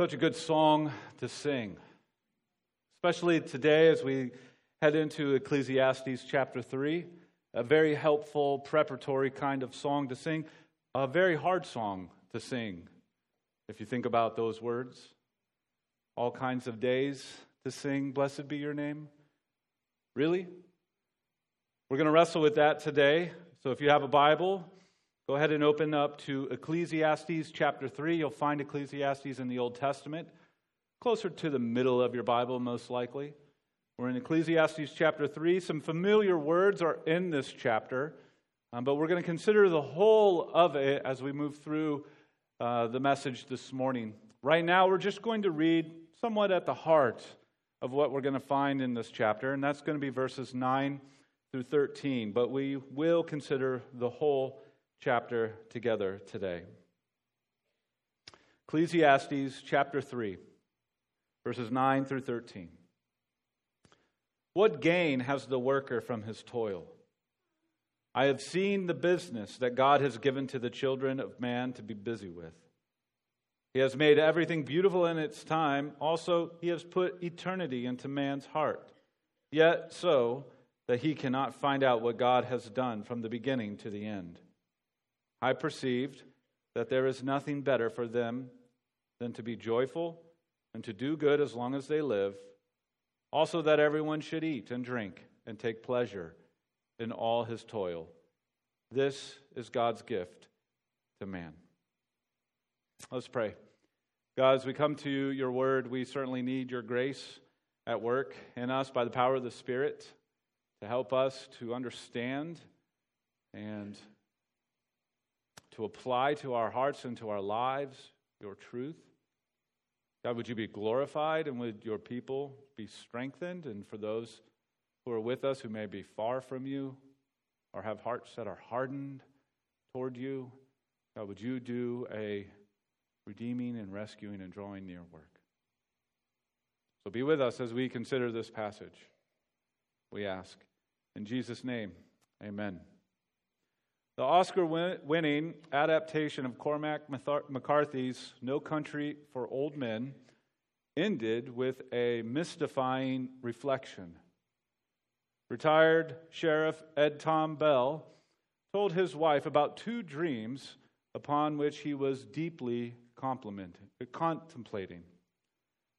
Such a good song to sing, especially today as we head into Ecclesiastes chapter 3. A very helpful, preparatory kind of song to sing, a very hard song to sing, if you think about those words. All kinds of days to sing, Blessed be your name. Really? We're going to wrestle with that today. So if you have a Bible, Go ahead and open up to Ecclesiastes chapter 3. You'll find Ecclesiastes in the Old Testament, closer to the middle of your Bible, most likely. We're in Ecclesiastes chapter 3. Some familiar words are in this chapter, um, but we're going to consider the whole of it as we move through uh, the message this morning. Right now, we're just going to read somewhat at the heart of what we're going to find in this chapter, and that's going to be verses 9 through 13. But we will consider the whole chapter together today. Ecclesiastes chapter 3, verses 9 through 13. What gain has the worker from his toil? I have seen the business that God has given to the children of man to be busy with. He has made everything beautiful in its time. Also, he has put eternity into man's heart. Yet so that he cannot find out what God has done from the beginning to the end. I perceived that there is nothing better for them than to be joyful and to do good as long as they live. Also, that everyone should eat and drink and take pleasure in all his toil. This is God's gift to man. Let's pray. God, as we come to your word, we certainly need your grace at work in us by the power of the Spirit to help us to understand and to apply to our hearts and to our lives your truth. God, would you be glorified and would your people be strengthened? And for those who are with us who may be far from you or have hearts that are hardened toward you, God, would you do a redeeming and rescuing and drawing near work? So be with us as we consider this passage, we ask. In Jesus' name, amen. The Oscar winning adaptation of Cormac McCarthy's No Country for Old Men ended with a mystifying reflection. Retired Sheriff Ed Tom Bell told his wife about two dreams upon which he was deeply contemplating.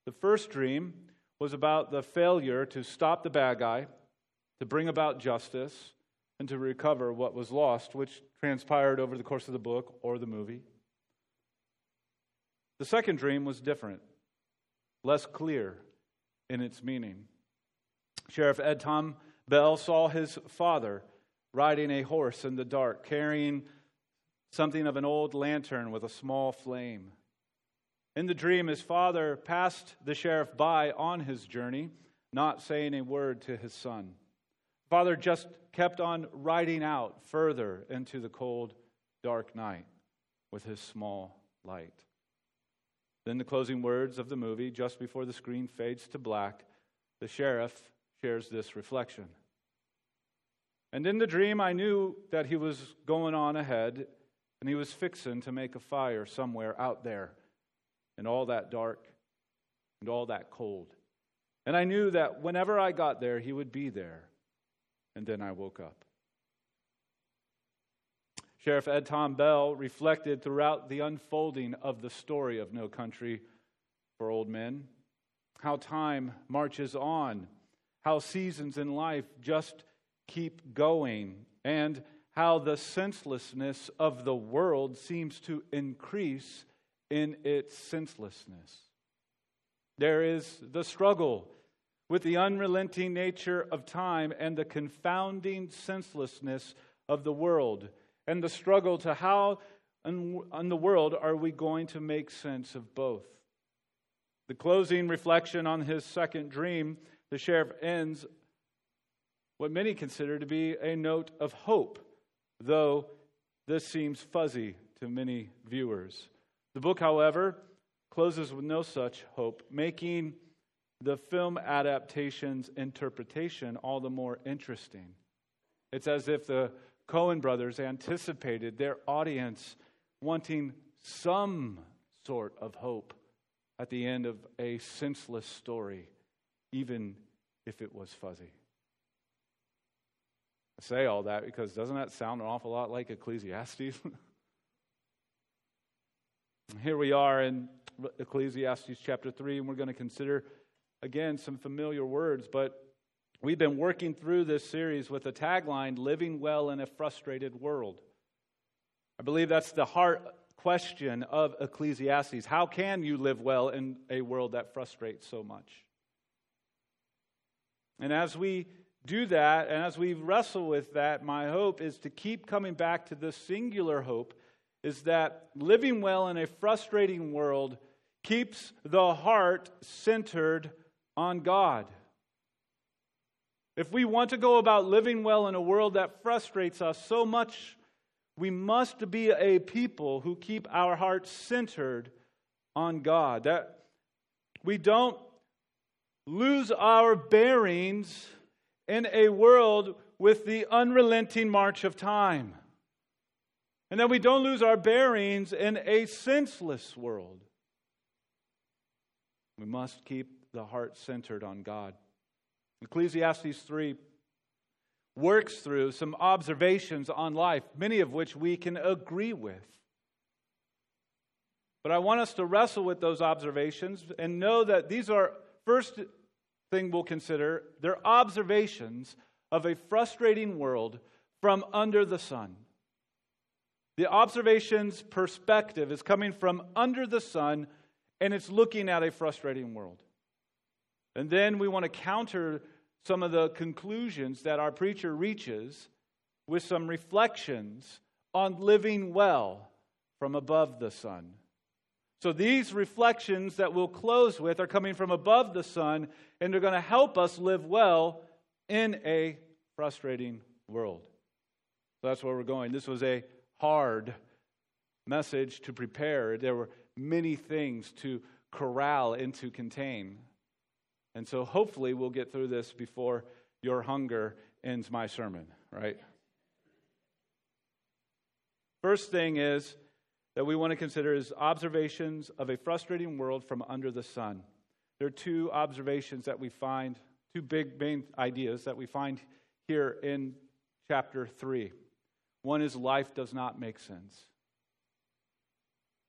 The first dream was about the failure to stop the bad guy, to bring about justice, and to recover what was lost, which transpired over the course of the book or the movie. The second dream was different, less clear in its meaning. Sheriff Ed Tom Bell saw his father riding a horse in the dark, carrying something of an old lantern with a small flame. In the dream, his father passed the sheriff by on his journey, not saying a word to his son. Father just kept on riding out further into the cold, dark night with his small light. Then, the closing words of the movie, just before the screen fades to black, the sheriff shares this reflection. And in the dream, I knew that he was going on ahead and he was fixing to make a fire somewhere out there in all that dark and all that cold. And I knew that whenever I got there, he would be there and then I woke up. Sheriff Ed Tom Bell reflected throughout the unfolding of the story of No Country for Old Men how time marches on, how seasons in life just keep going, and how the senselessness of the world seems to increase in its senselessness. There is the struggle with the unrelenting nature of time and the confounding senselessness of the world, and the struggle to how in the world are we going to make sense of both. The closing reflection on his second dream, the sheriff ends what many consider to be a note of hope, though this seems fuzzy to many viewers. The book, however, closes with no such hope, making the film adaptation's interpretation all the more interesting. It's as if the Coen brothers anticipated their audience wanting some sort of hope at the end of a senseless story, even if it was fuzzy. I say all that because doesn't that sound an awful lot like Ecclesiastes? Here we are in Ecclesiastes chapter 3, and we're going to consider again some familiar words, but we've been working through this series with a tagline Living Well in a Frustrated World. I believe that's the heart question of Ecclesiastes. How can you live well in a world that frustrates so much? And as we do that, and as we wrestle with that, my hope is to keep coming back to this singular hope is that living well in a frustrating world keeps the heart centered on God. If we want to go about living well in a world that frustrates us so much, we must be a people who keep our hearts centered on God. That we don't lose our bearings in a world with the unrelenting march of time. And that we don't lose our bearings in a senseless world. We must keep the heart centered on God. Ecclesiastes 3 works through some observations on life, many of which we can agree with. But I want us to wrestle with those observations and know that these are, first thing we'll consider, they're observations of a frustrating world from under the sun. The observation's perspective is coming from under the sun and it's looking at a frustrating world. And then we want to counter some of the conclusions that our preacher reaches with some reflections on living well from above the sun. So these reflections that we'll close with are coming from above the sun, and they're going to help us live well in a frustrating world. So that's where we're going. This was a hard message to prepare. There were many things to corral and to contain. And so hopefully we'll get through this before your hunger ends my sermon, right? First thing is that we want to consider is observations of a frustrating world from under the sun. There are two observations that we find, two big main ideas that we find here in chapter 3. One is life does not make sense.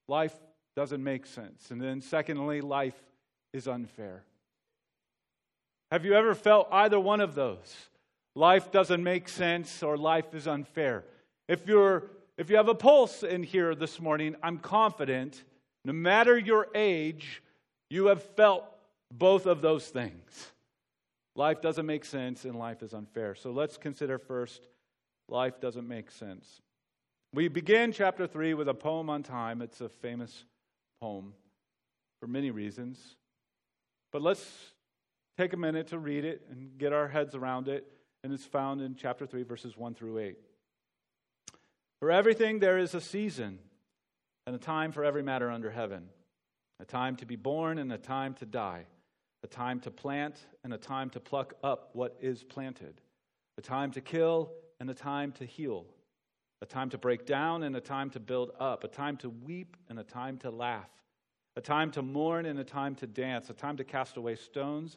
Life doesn't make sense. And then, secondly, life is unfair. Have you ever felt either one of those? Life doesn't make sense or life is unfair. If you're if you have a pulse in here this morning, I'm confident no matter your age, you have felt both of those things. Life doesn't make sense and life is unfair. So let's consider first life doesn't make sense. We begin chapter 3 with a poem on time. It's a famous poem for many reasons. But let's take a minute to read it and get our heads around it. And it's found in chapter 3, verses 1 through 8. For everything there is a season and a time for every matter under heaven a time to be born and a time to die, a time to plant and a time to pluck up what is planted, a time to kill and a time to heal, a time to break down and a time to build up, a time to weep and a time to laugh, a time to mourn and a time to dance, a time to cast away stones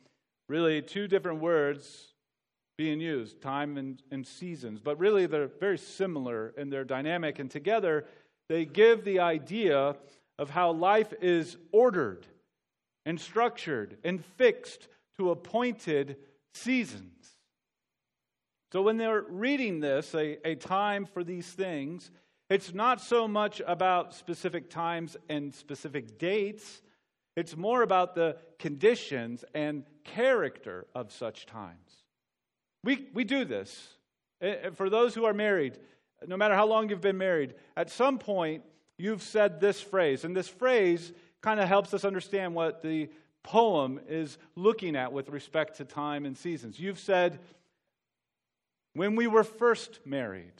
really two different words being used time and, and seasons, but really they're very similar in their dynamic, and together they give the idea of how life is ordered and structured and fixed to appointed seasons. So when they're reading this, a, a time for these things, it's not so much about specific times and specific dates it's more about the conditions and character of such times. We, we do this. Eh, eh, for those who are married, no matter how long you've been married, at some point you've said this phrase, and this phrase kind of helps us understand what the poem is looking at with respect to time and seasons. You've said, when we were first married.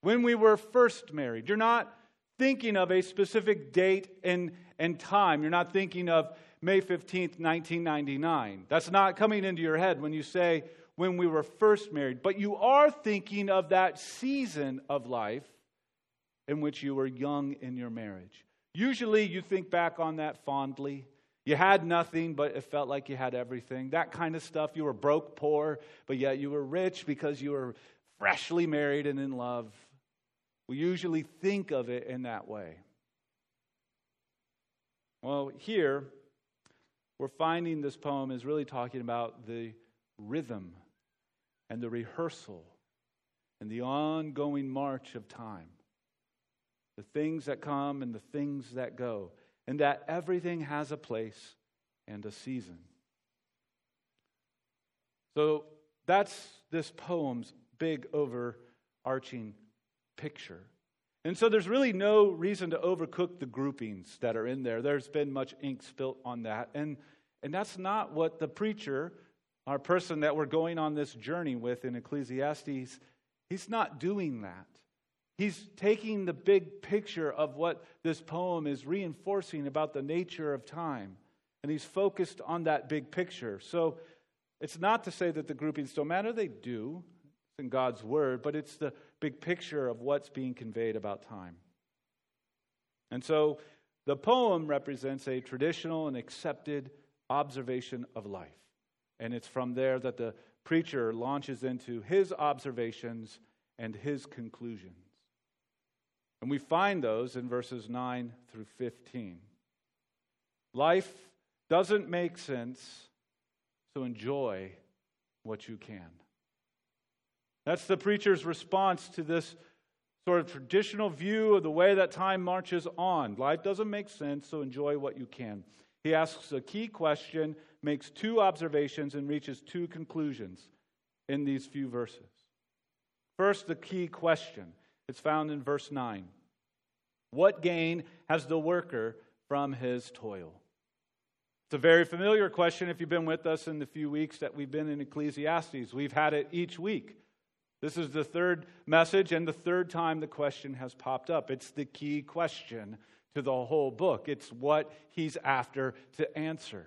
When we were first married. You're not thinking of a specific date and, and time. You're not thinking of May 15th, 1999. That's not coming into your head when you say, when we were first married. But you are thinking of that season of life in which you were young in your marriage. Usually you think back on that fondly. You had nothing, but it felt like you had everything. That kind of stuff. You were broke, poor, but yet you were rich because you were freshly married and in love. We usually think of it in that way. Well, here, we're finding this poem is really talking about the rhythm and the rehearsal and the ongoing march of time. The things that come and the things that go, and that everything has a place and a season. So that's this poem's big overarching picture. And so there's really no reason to overcook the groupings that are in there. There's been much ink spilt on that. And, and that's not what the preacher, our person that we're going on this journey with in Ecclesiastes, he's not doing that. He's taking the big picture of what this poem is reinforcing about the nature of time. And he's focused on that big picture. So it's not to say that the groupings don't matter, they do in God's word, but it's the big picture of what's being conveyed about time. And so the poem represents a traditional and accepted observation of life. And it's from there that the preacher launches into his observations and his conclusions. And we find those in verses 9 through 15. Life doesn't make sense, so enjoy what you can. That's the preacher's response to this sort of traditional view of the way that time marches on. Life doesn't make sense, so enjoy what you can. He asks a key question, makes two observations, and reaches two conclusions in these few verses. First, the key question. It's found in verse 9. What gain has the worker from his toil? It's a very familiar question if you've been with us in the few weeks that we've been in Ecclesiastes. We've had it each week. This is the third message and the third time the question has popped up. It's the key question to the whole book. It's what he's after to answer.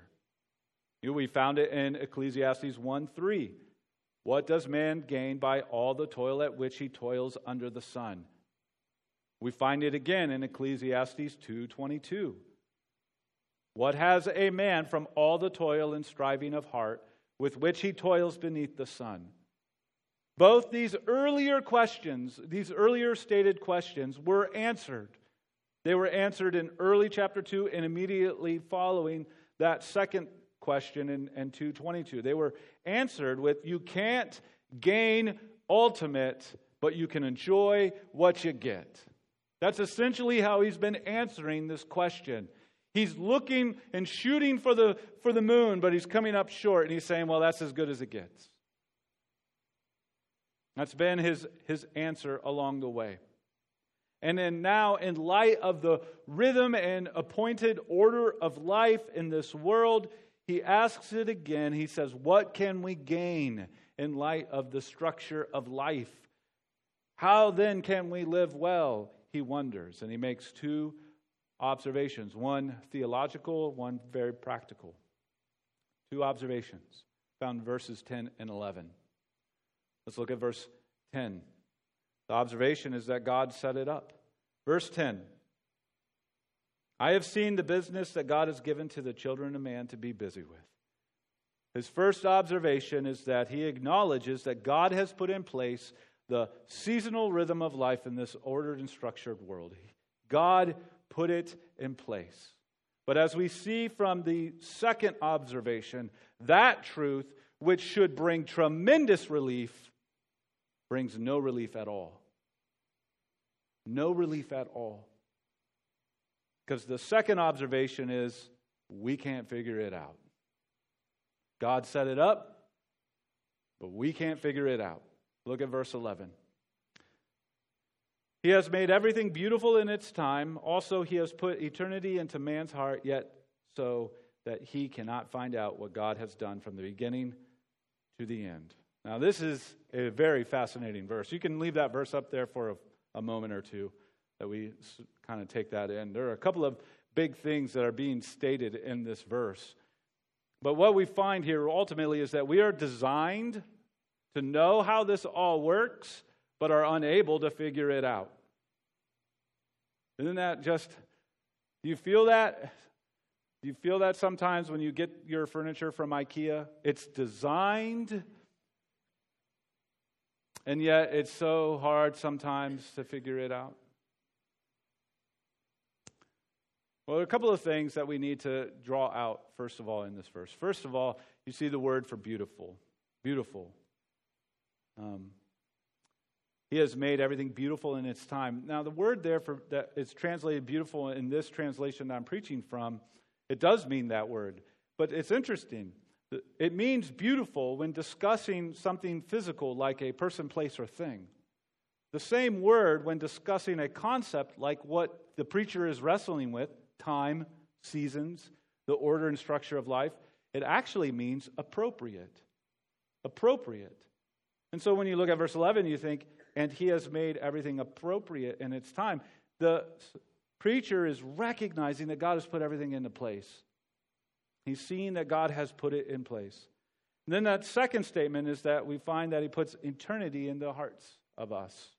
We found it in Ecclesiastes 1 3. What does man gain by all the toil at which he toils under the sun? We find it again in Ecclesiastes 2:22. What has a man from all the toil and striving of heart with which he toils beneath the sun? Both these earlier questions, these earlier stated questions, were answered. They were answered in early chapter 2 and immediately following that second question in, in 222. They were answered with You can't gain ultimate, but you can enjoy what you get. That's essentially how he's been answering this question. He's looking and shooting for the, for the moon, but he's coming up short, and he's saying, Well, that's as good as it gets. That's been his, his answer along the way. And then now, in light of the rhythm and appointed order of life in this world, he asks it again. He says, What can we gain in light of the structure of life? How then can we live well? He wonders. And he makes two observations one theological, one very practical. Two observations found verses 10 and 11. Let's look at verse 10. The observation is that God set it up. Verse 10 I have seen the business that God has given to the children of man to be busy with. His first observation is that he acknowledges that God has put in place the seasonal rhythm of life in this ordered and structured world. God put it in place. But as we see from the second observation, that truth, which should bring tremendous relief, brings no relief at all. No relief at all. Because the second observation is we can't figure it out. God set it up, but we can't figure it out. Look at verse 11. He has made everything beautiful in its time. Also, he has put eternity into man's heart, yet so that he cannot find out what God has done from the beginning to the end. Now, this is a very fascinating verse. You can leave that verse up there for a, a moment or two that we kind of take that in. There are a couple of big things that are being stated in this verse. But what we find here ultimately is that we are designed to know how this all works, but are unable to figure it out. Isn't that just, do you feel that? Do you feel that sometimes when you get your furniture from IKEA? It's designed, and yet it's so hard sometimes to figure it out. Well, there are a couple of things that we need to draw out, first of all, in this verse. First of all, you see the word for beautiful. Beautiful. Um, he has made everything beautiful in its time. Now, the word there for that is translated beautiful in this translation that I'm preaching from, it does mean that word. But it's interesting. It means beautiful when discussing something physical like a person, place, or thing. The same word when discussing a concept like what the preacher is wrestling with time, seasons, the order and structure of life, it actually means appropriate. Appropriate. And so when you look at verse 11, you think, and he has made everything appropriate in its time. The preacher is recognizing that God has put everything into place. He's seeing that God has put it in place. And then that second statement is that we find that he puts eternity in the hearts of us,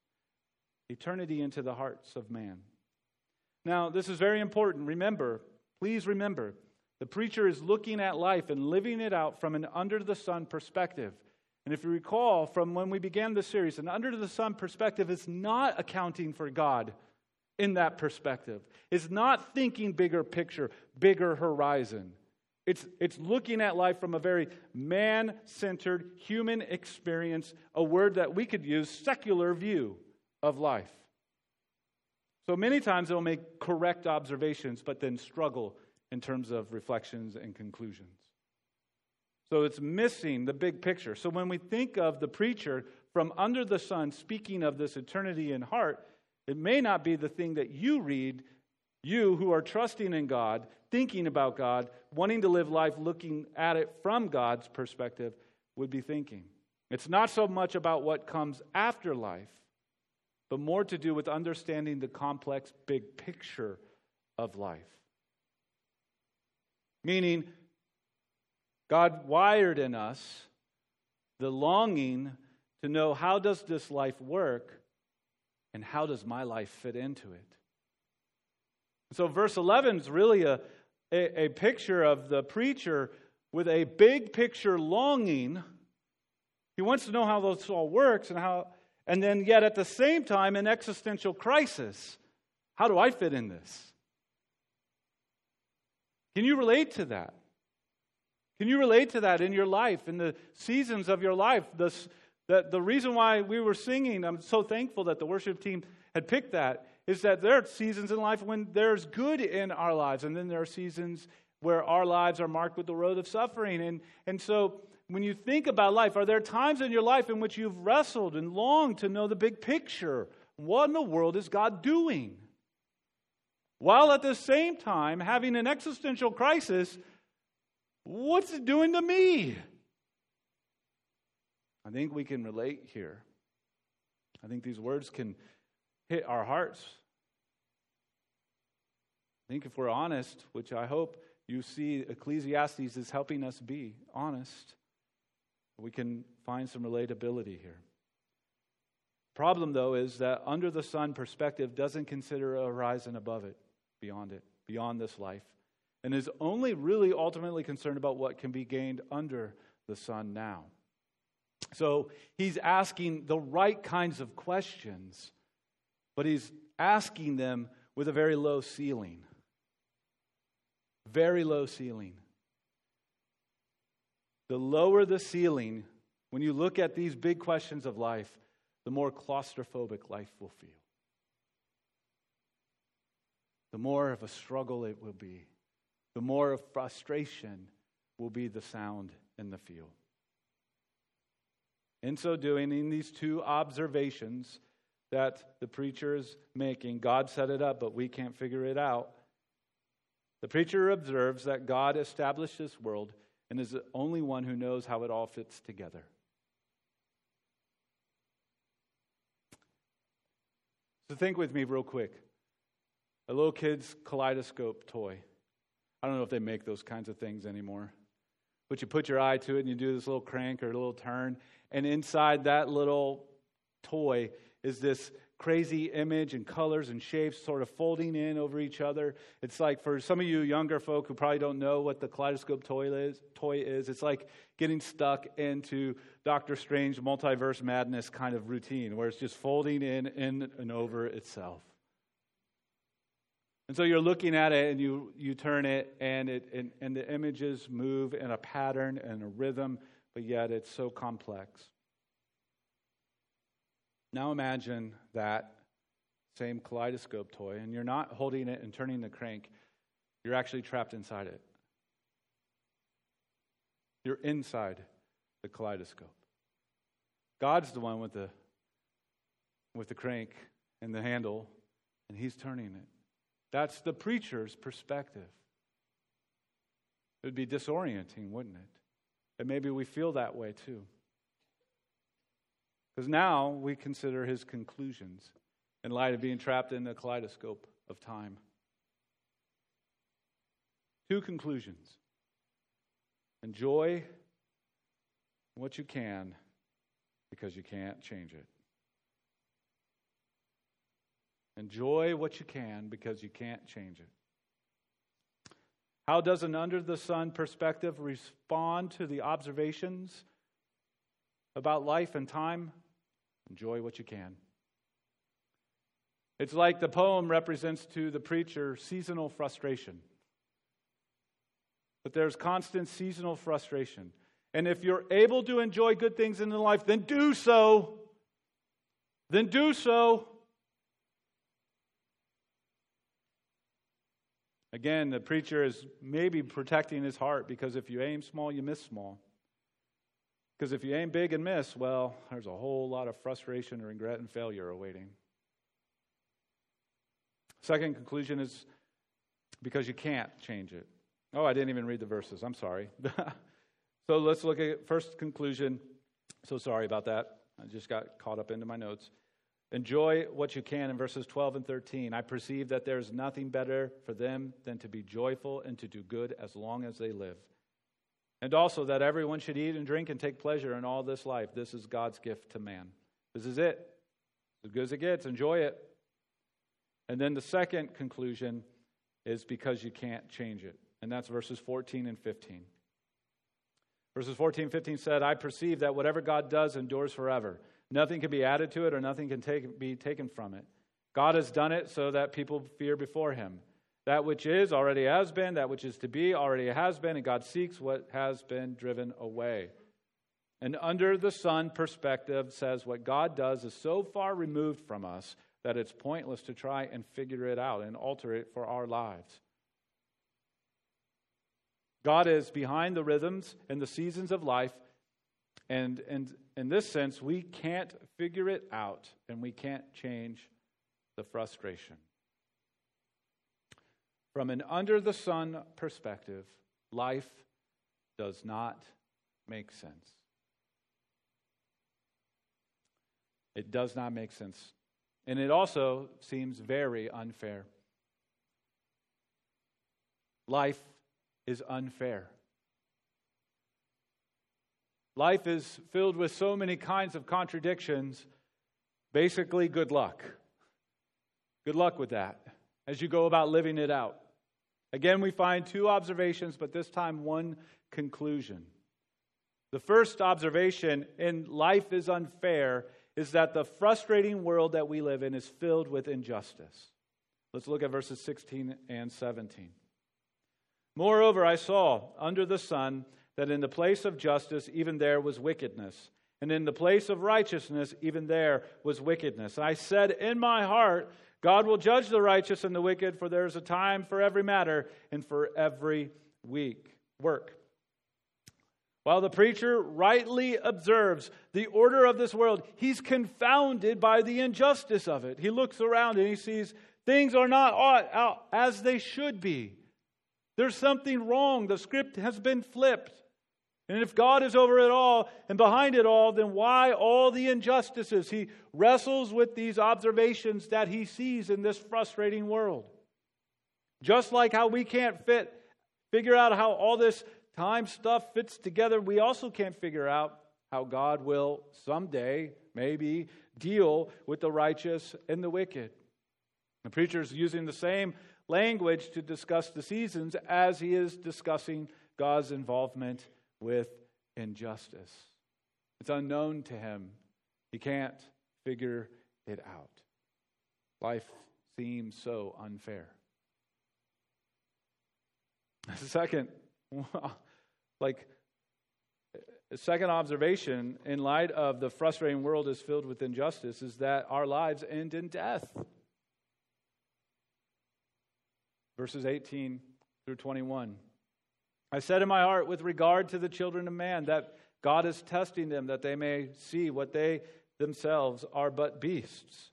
eternity into the hearts of man. Now, this is very important. Remember, please remember, the preacher is looking at life and living it out from an under the sun perspective. And if you recall from when we began the series, an under the sun perspective is not accounting for God in that perspective. It's not thinking bigger picture, bigger horizon. It's, it's looking at life from a very man centered human experience, a word that we could use, secular view of life. So many times it'll make correct observations, but then struggle in terms of reflections and conclusions. So it's missing the big picture. So when we think of the preacher from under the sun speaking of this eternity in heart, it may not be the thing that you read, you who are trusting in God, thinking about God, wanting to live life looking at it from God's perspective, would be thinking. It's not so much about what comes after life, but more to do with understanding the complex big picture of life. Meaning, God wired in us the longing to know how does this life work and how does my life fit into it. So, verse 11 is really a, a, a picture of the preacher with a big picture longing. He wants to know how this all works and how and then, yet at the same time, an existential crisis. How do I fit in this? Can you relate to that? Can you relate to that in your life, in the seasons of your life? The, the, the reason why we were singing, I'm so thankful that the worship team had picked that, is that there are seasons in life when there's good in our lives, and then there are seasons where our lives are marked with the road of suffering. And, and so when you think about life, are there times in your life in which you've wrestled and longed to know the big picture? What in the world is God doing? While at the same time having an existential crisis, what's it doing to me? I think we can relate here. I think these words can hit our hearts. I think if we're honest, which I hope you see Ecclesiastes is helping us be honest, we can find some relatability here. Problem, though, is that under the sun perspective doesn't consider a horizon above it, beyond it, beyond this life, and is only really ultimately concerned about what can be gained under the sun now. So he's asking the right kinds of questions, but he's asking them with a very low ceiling. Very low ceiling. The lower the ceiling, when you look at these big questions of life, the more claustrophobic life will feel. The more of a struggle it will be. The more of frustration will be the sound and the feel. In so doing, in these two observations that the preacher is making, God set it up, but we can't figure it out. The preacher observes that God established this world and is the only one who knows how it all fits together. So think with me real quick. A little kid's kaleidoscope toy. I don't know if they make those kinds of things anymore. But you put your eye to it and you do this little crank or a little turn, and inside that little toy is this crazy image and colors and shapes sort of folding in over each other. It's like for some of you younger folk who probably don't know what the kaleidoscope toy is, toy is, it's like getting stuck into Doctor Strange multiverse madness kind of routine where it's just folding in, in and over itself. And so you're looking at it and you, you turn it and, it and, and the images move in a pattern and a rhythm, but yet it's so complex. Now imagine that same kaleidoscope toy, and you're not holding it and turning the crank, you're actually trapped inside it. You're inside the kaleidoscope. God's the one with the, with the crank and the handle, and He's turning it. That's the preacher's perspective. It would be disorienting, wouldn't it? And maybe we feel that way too. Because now we consider his conclusions in light of being trapped in the kaleidoscope of time. Two conclusions enjoy what you can because you can't change it. Enjoy what you can because you can't change it. How does an under the sun perspective respond to the observations about life and time? Enjoy what you can. It's like the poem represents to the preacher seasonal frustration. But there's constant seasonal frustration. And if you're able to enjoy good things in life, then do so. Then do so. Again, the preacher is maybe protecting his heart because if you aim small, you miss small. Because if you aim big and miss, well, there's a whole lot of frustration, regret, and failure awaiting. Second conclusion is because you can't change it. Oh, I didn't even read the verses. I'm sorry. so let's look at first conclusion. So sorry about that. I just got caught up into my notes. Enjoy what you can in verses 12 and 13. I perceive that there is nothing better for them than to be joyful and to do good as long as they live. And also that everyone should eat and drink and take pleasure in all this life. This is God's gift to man. This is it. As good as it gets. Enjoy it. And then the second conclusion is because you can't change it. And that's verses 14 and 15. Verses 14 and 15 said, I perceive that whatever God does endures forever. Nothing can be added to it or nothing can take, be taken from it. God has done it so that people fear before him. That which is already has been, that which is to be already has been, and God seeks what has been driven away. And under the sun perspective says what God does is so far removed from us that it's pointless to try and figure it out and alter it for our lives. God is behind the rhythms and the seasons of life, and, and in this sense, we can't figure it out and we can't change the frustration. From an under the sun perspective, life does not make sense. It does not make sense. And it also seems very unfair. Life is unfair. Life is filled with so many kinds of contradictions. Basically, good luck. Good luck with that as you go about living it out. Again, we find two observations, but this time one conclusion. The first observation in life is unfair is that the frustrating world that we live in is filled with injustice. Let's look at verses 16 and 17. Moreover, I saw under the sun that in the place of justice, even there was wickedness. And in the place of righteousness, even there was wickedness. I said in my heart, God will judge the righteous and the wicked, for there is a time for every matter and for every week work. While the preacher rightly observes the order of this world, he's confounded by the injustice of it. He looks around and he sees things are not as they should be. There's something wrong. The script has been flipped. And if God is over it all and behind it all, then why all the injustices? He wrestles with these observations that he sees in this frustrating world. Just like how we can't fit, figure out how all this time stuff fits together, we also can't figure out how God will someday, maybe, deal with the righteous and the wicked. The preacher is using the same language to discuss the seasons as he is discussing God's involvement with injustice. It's unknown to him. He can't figure it out. Life seems so unfair. Second, like second observation in light of the frustrating world is filled with injustice is that our lives end in death. Verses 18 through 21. I said in my heart with regard to the children of man that God is testing them that they may see what they themselves are but beasts.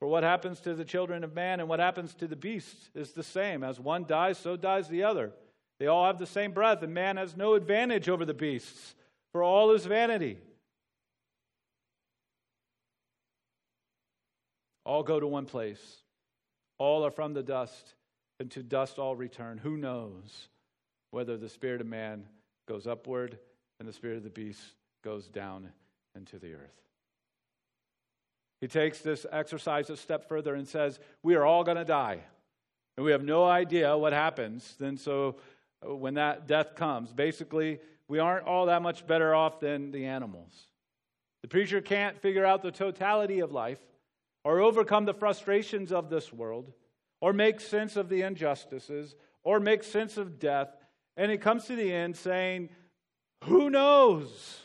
For what happens to the children of man and what happens to the beasts is the same. As one dies, so dies the other. They all have the same breath, and man has no advantage over the beasts, for all is vanity. All go to one place. All are from the dust, and to dust all return. Who knows? Whether the spirit of man goes upward and the spirit of the beast goes down into the earth. He takes this exercise a step further and says, We are all going to die. And we have no idea what happens. Then, so uh, when that death comes, basically, we aren't all that much better off than the animals. The preacher can't figure out the totality of life or overcome the frustrations of this world or make sense of the injustices or make sense of death and it comes to the end saying, Who knows?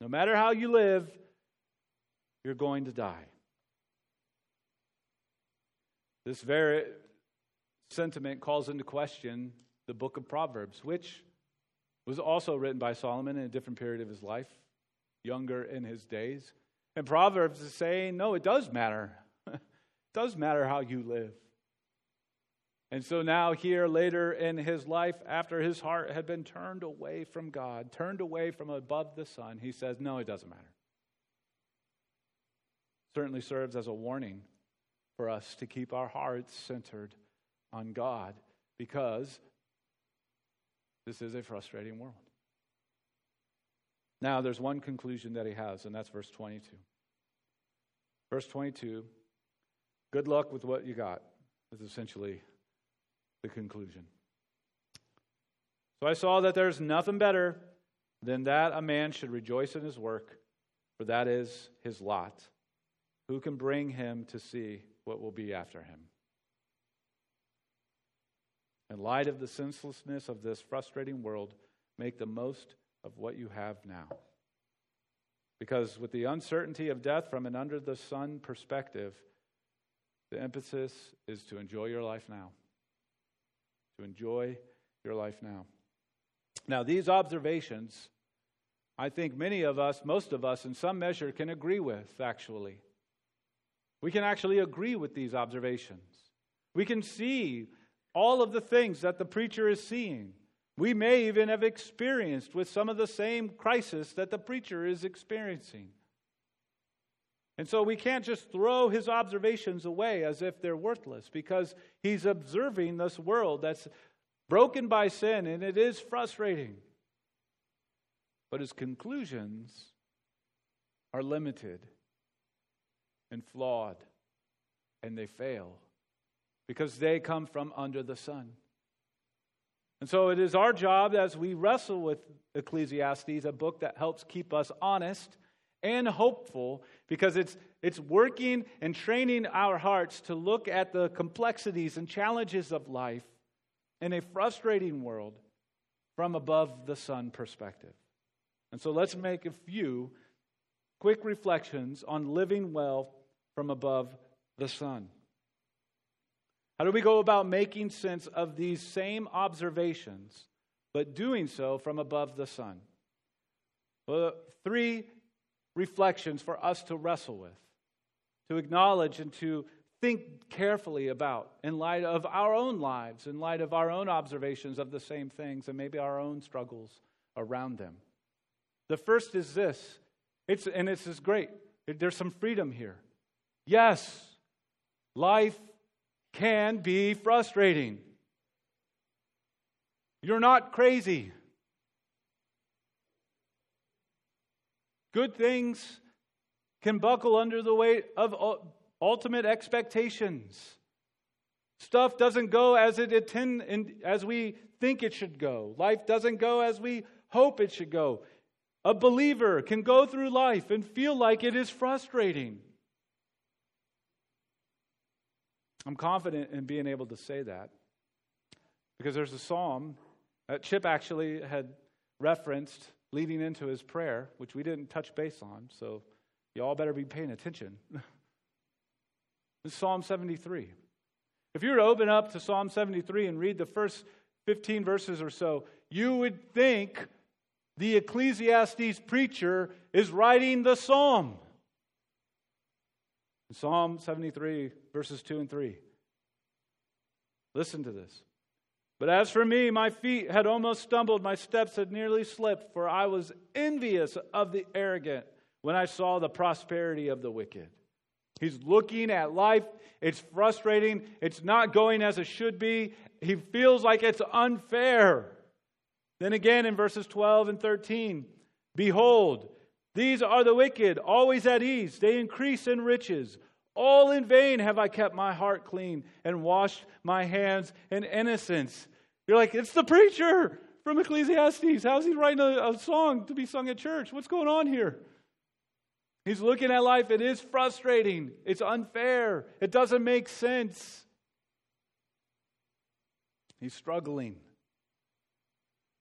No matter how you live, you're going to die. This very sentiment calls into question the book of Proverbs, which was also written by Solomon in a different period of his life, younger in his days. And Proverbs is saying, no, it does matter. it does matter how you live. And so now, here later in his life, after his heart had been turned away from God, turned away from above the sun, he says, No, it doesn't matter. Certainly serves as a warning for us to keep our hearts centered on God because this is a frustrating world. Now, there's one conclusion that he has, and that's verse 22. Verse 22 good luck with what you got, is essentially the conclusion. So I saw that there's nothing better than that a man should rejoice in his work, for that is his lot. Who can bring him to see what will be after him? In light of the senselessness of this frustrating world, make the most of what you have now. Because with the uncertainty of death from an under the sun perspective, the emphasis is to enjoy your life now to enjoy your life now. Now, these observations, I think many of us, most of us, in some measure, can agree with, actually. We can actually agree with these observations. We can see all of the things that the preacher is seeing. We may even have experienced with some of the same crisis that the preacher is experiencing. And so we can't just throw his observations away as if they're worthless because he's observing this world that's broken by sin and it is frustrating. But his conclusions are limited and flawed and they fail because they come from under the sun. And so it is our job as we wrestle with Ecclesiastes, a book that helps keep us honest and hopeful because it's, it's working and training our hearts to look at the complexities and challenges of life in a frustrating world from above the sun perspective. And so let's make a few quick reflections on living well from above the sun. How do we go about making sense of these same observations, but doing so from above the sun? Well, three reflections for us to wrestle with, to acknowledge and to think carefully about in light of our own lives, in light of our own observations of the same things, and maybe our own struggles around them. The first is this, it's, and this is great. There's some freedom here. Yes, life can be frustrating. You're not crazy. Good things can buckle under the weight of ultimate expectations. Stuff doesn't go as it attend, as we think it should go. Life doesn't go as we hope it should go. A believer can go through life and feel like it is frustrating. I'm confident in being able to say that because there's a psalm that Chip actually had referenced leading into his prayer, which we didn't touch base on, so you all better be paying attention. it's Psalm 73. If you were to open up to Psalm 73 and read the first 15 verses or so, you would think the Ecclesiastes preacher is writing the psalm. Psalm 73, verses 2 and 3. Listen to this. But as for me, my feet had almost stumbled, my steps had nearly slipped, for I was envious of the arrogant when I saw the prosperity of the wicked. He's looking at life. It's frustrating. It's not going as it should be. He feels like it's unfair. Then again in verses 12 and 13 Behold, these are the wicked, always at ease. They increase in riches. All in vain have I kept my heart clean and washed my hands in innocence. You're like, it's the preacher from Ecclesiastes. How's he writing a, a song to be sung at church? What's going on here? He's looking at life. It is frustrating. It's unfair. It doesn't make sense. He's struggling.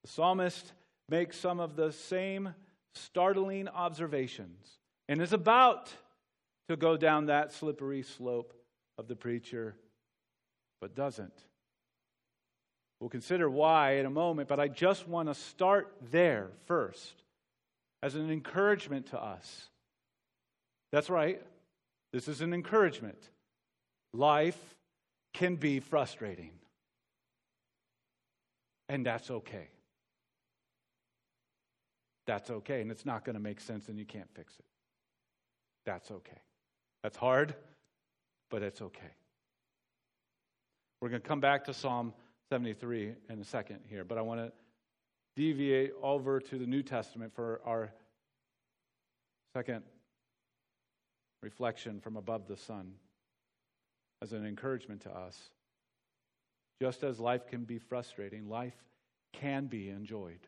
The psalmist makes some of the same startling observations and is about to go down that slippery slope of the preacher, but doesn't. We'll consider why in a moment, but I just want to start there first as an encouragement to us. That's right. This is an encouragement. Life can be frustrating, and that's okay. That's okay. And it's not going to make sense and you can't fix it. That's okay. That's hard, but it's okay. We're going to come back to Psalm 73 in a second here, but I want to deviate over to the New Testament for our second reflection from above the sun as an encouragement to us. Just as life can be frustrating, life can be enjoyed.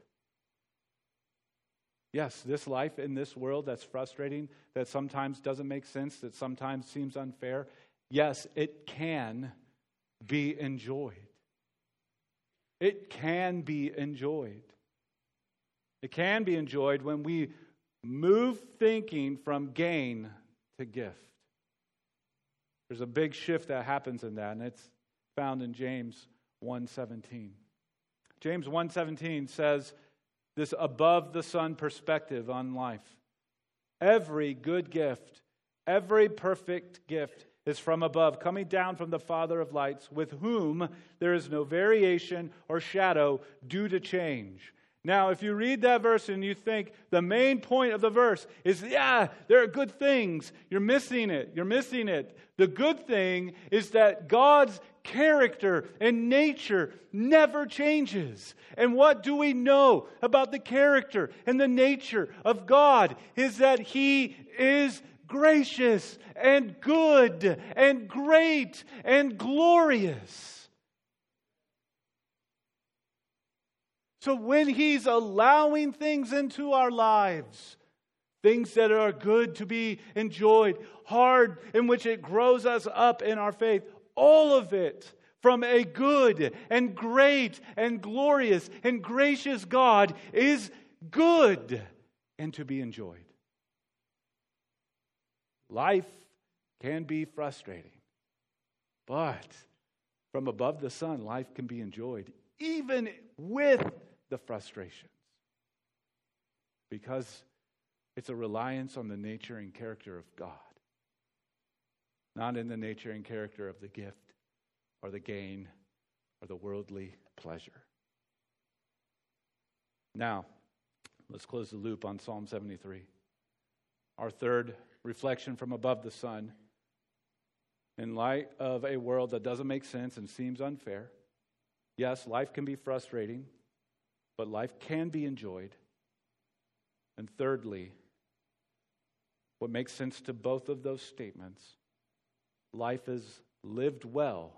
Yes, this life in this world that's frustrating, that sometimes doesn't make sense, that sometimes seems unfair, yes, it can be enjoyed. It can be enjoyed. It can be enjoyed when we move thinking from gain to gift. There's a big shift that happens in that, and it's found in James 1:17. James 1:17 says, this above the sun perspective on life. Every good gift, every perfect gift is from above, coming down from the Father of lights, with whom there is no variation or shadow due to change. Now, if you read that verse and you think the main point of the verse is, yeah, there are good things, you're missing it. You're missing it. The good thing is that God's character and nature never changes. And what do we know about the character and the nature of God? Is that He is gracious and good and great and glorious. So when He's allowing things into our lives, things that are good to be enjoyed, hard in which it grows us up in our faith, all of it from a good and great and glorious and gracious God is good and to be enjoyed. Life can be frustrating, but from above the sun, life can be enjoyed, even with the frustrations because it's a reliance on the nature and character of God. Not in the nature and character of the gift or the gain or the worldly pleasure. Now, let's close the loop on Psalm 73. Our third reflection from above the sun. In light of a world that doesn't make sense and seems unfair, yes, life can be frustrating, but life can be enjoyed. And thirdly, what makes sense to both of those statements life is lived well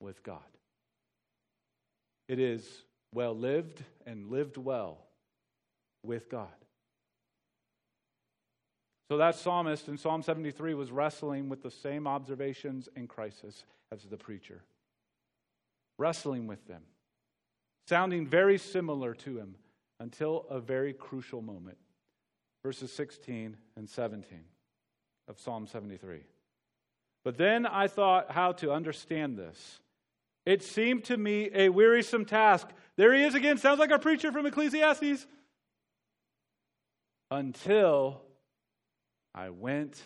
with God. It is well lived and lived well with God. So that psalmist in Psalm 73 was wrestling with the same observations and crisis as the preacher. Wrestling with them, sounding very similar to him until a very crucial moment. Verses 16 and 17 of Psalm 73. But then I thought how to understand this. It seemed to me a wearisome task. There he is again. Sounds like our preacher from Ecclesiastes. Until I went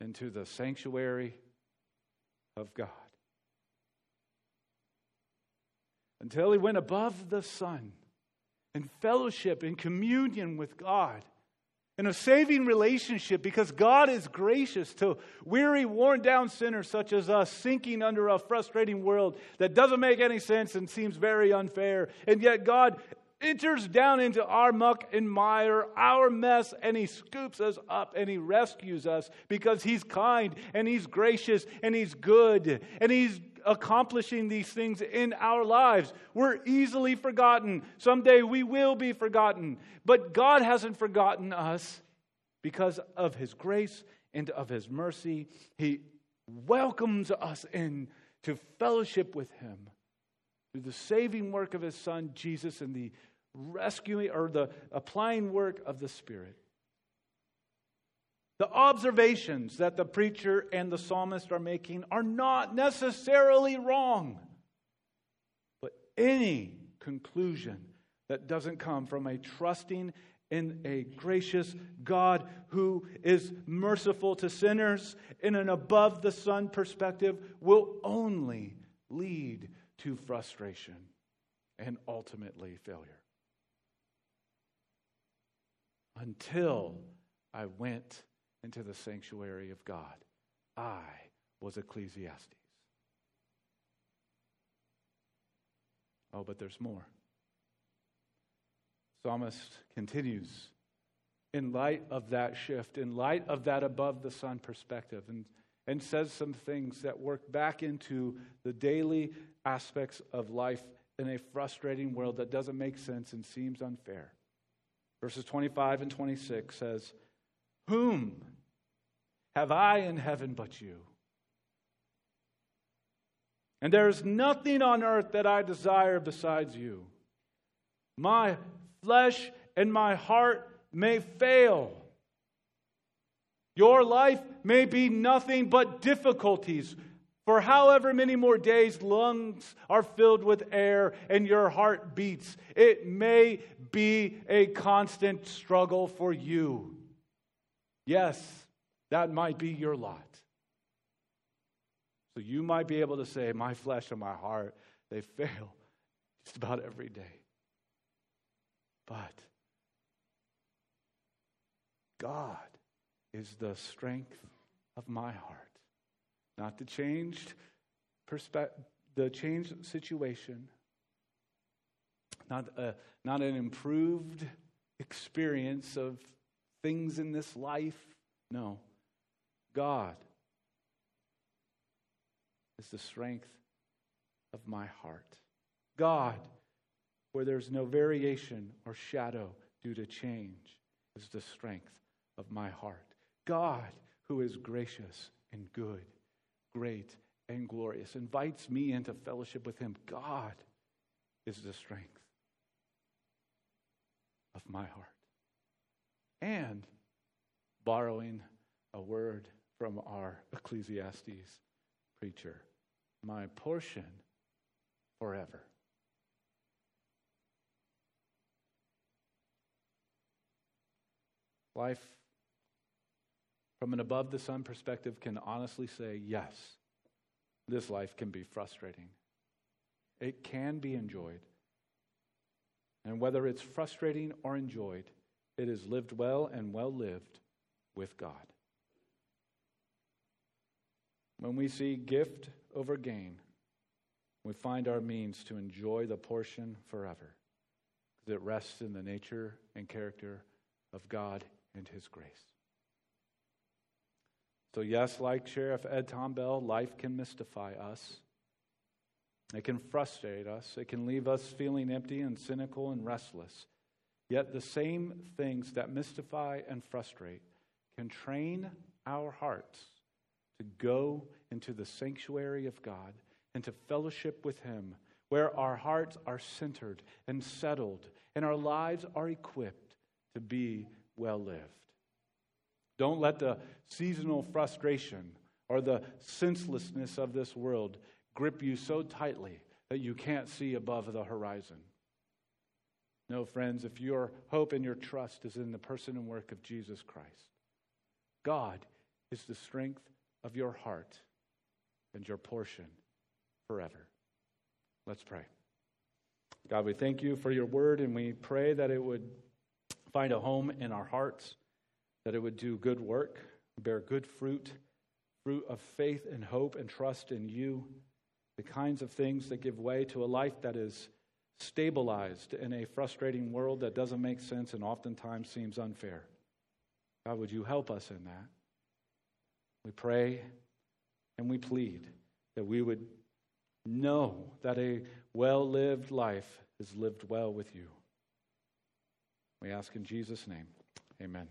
into the sanctuary of God. Until he went above the sun in fellowship, in communion with God, in a saving relationship because God is gracious to weary, worn down sinners such as us, sinking under a frustrating world that doesn't make any sense and seems very unfair. And yet, God enters down into our muck and mire, our mess, and He scoops us up and He rescues us because He's kind and He's gracious and He's good and He's accomplishing these things in our lives. We're easily forgotten. Someday we will be forgotten. But God hasn't forgotten us because of His grace and of His mercy. He welcomes us in to fellowship with Him through the saving work of His Son, Jesus, and the rescuing or the applying work of the Spirit. The observations that the preacher and the psalmist are making are not necessarily wrong. But any conclusion that doesn't come from a trusting in a gracious God who is merciful to sinners in an above the sun perspective will only lead to frustration and ultimately failure. Until I went into the sanctuary of God. I was Ecclesiastes. Oh, but there's more. Psalmist continues in light of that shift, in light of that above the sun perspective, and, and says some things that work back into the daily aspects of life in a frustrating world that doesn't make sense and seems unfair. Verses 25 and 26 says, Whom have I in heaven but you? And there is nothing on earth that I desire besides you. My flesh and my heart may fail. Your life may be nothing but difficulties. For however many more days lungs are filled with air and your heart beats, it may be a constant struggle for you. Yes, that might be your lot. So you might be able to say, My flesh and my heart, they fail just about every day. But God is the strength of my heart. Not the changed perspective, the changed situation, not, a, not an improved experience of things in this life. No. God is the strength of my heart. God, where there's no variation or shadow due to change, is the strength of my heart. God, who is gracious and good, great and glorious, invites me into fellowship with Him. God is the strength of my heart. And borrowing a word from our Ecclesiastes preacher my portion forever. Life from an above the sun perspective, can honestly say, yes, this life can be frustrating. It can be enjoyed. And whether it's frustrating or enjoyed, it is lived well and well lived with God. When we see gift over gain, we find our means to enjoy the portion forever it rests in the nature and character of God and His grace. So, yes, like Sheriff Ed Tom Bell, life can mystify us. It can frustrate us. It can leave us feeling empty and cynical and restless. Yet, the same things that mystify and frustrate can train our hearts to go into the sanctuary of God and to fellowship with Him, where our hearts are centered and settled and our lives are equipped to be well lived. Don't let the seasonal frustration or the senselessness of this world grip you so tightly that you can't see above the horizon. No, friends, if your hope and your trust is in the person and work of Jesus Christ, God is the strength of your heart and your portion forever. Let's pray. God, we thank you for your word and we pray that it would find a home in our hearts, that it would do good work, bear good fruit, fruit of faith and hope and trust in you, the kinds of things that give way to a life that is stabilized in a frustrating world that doesn't make sense and oftentimes seems unfair. God, would you help us in that? We pray and we plead that we would know that a well lived life is lived well with you. We ask in Jesus' name. Amen.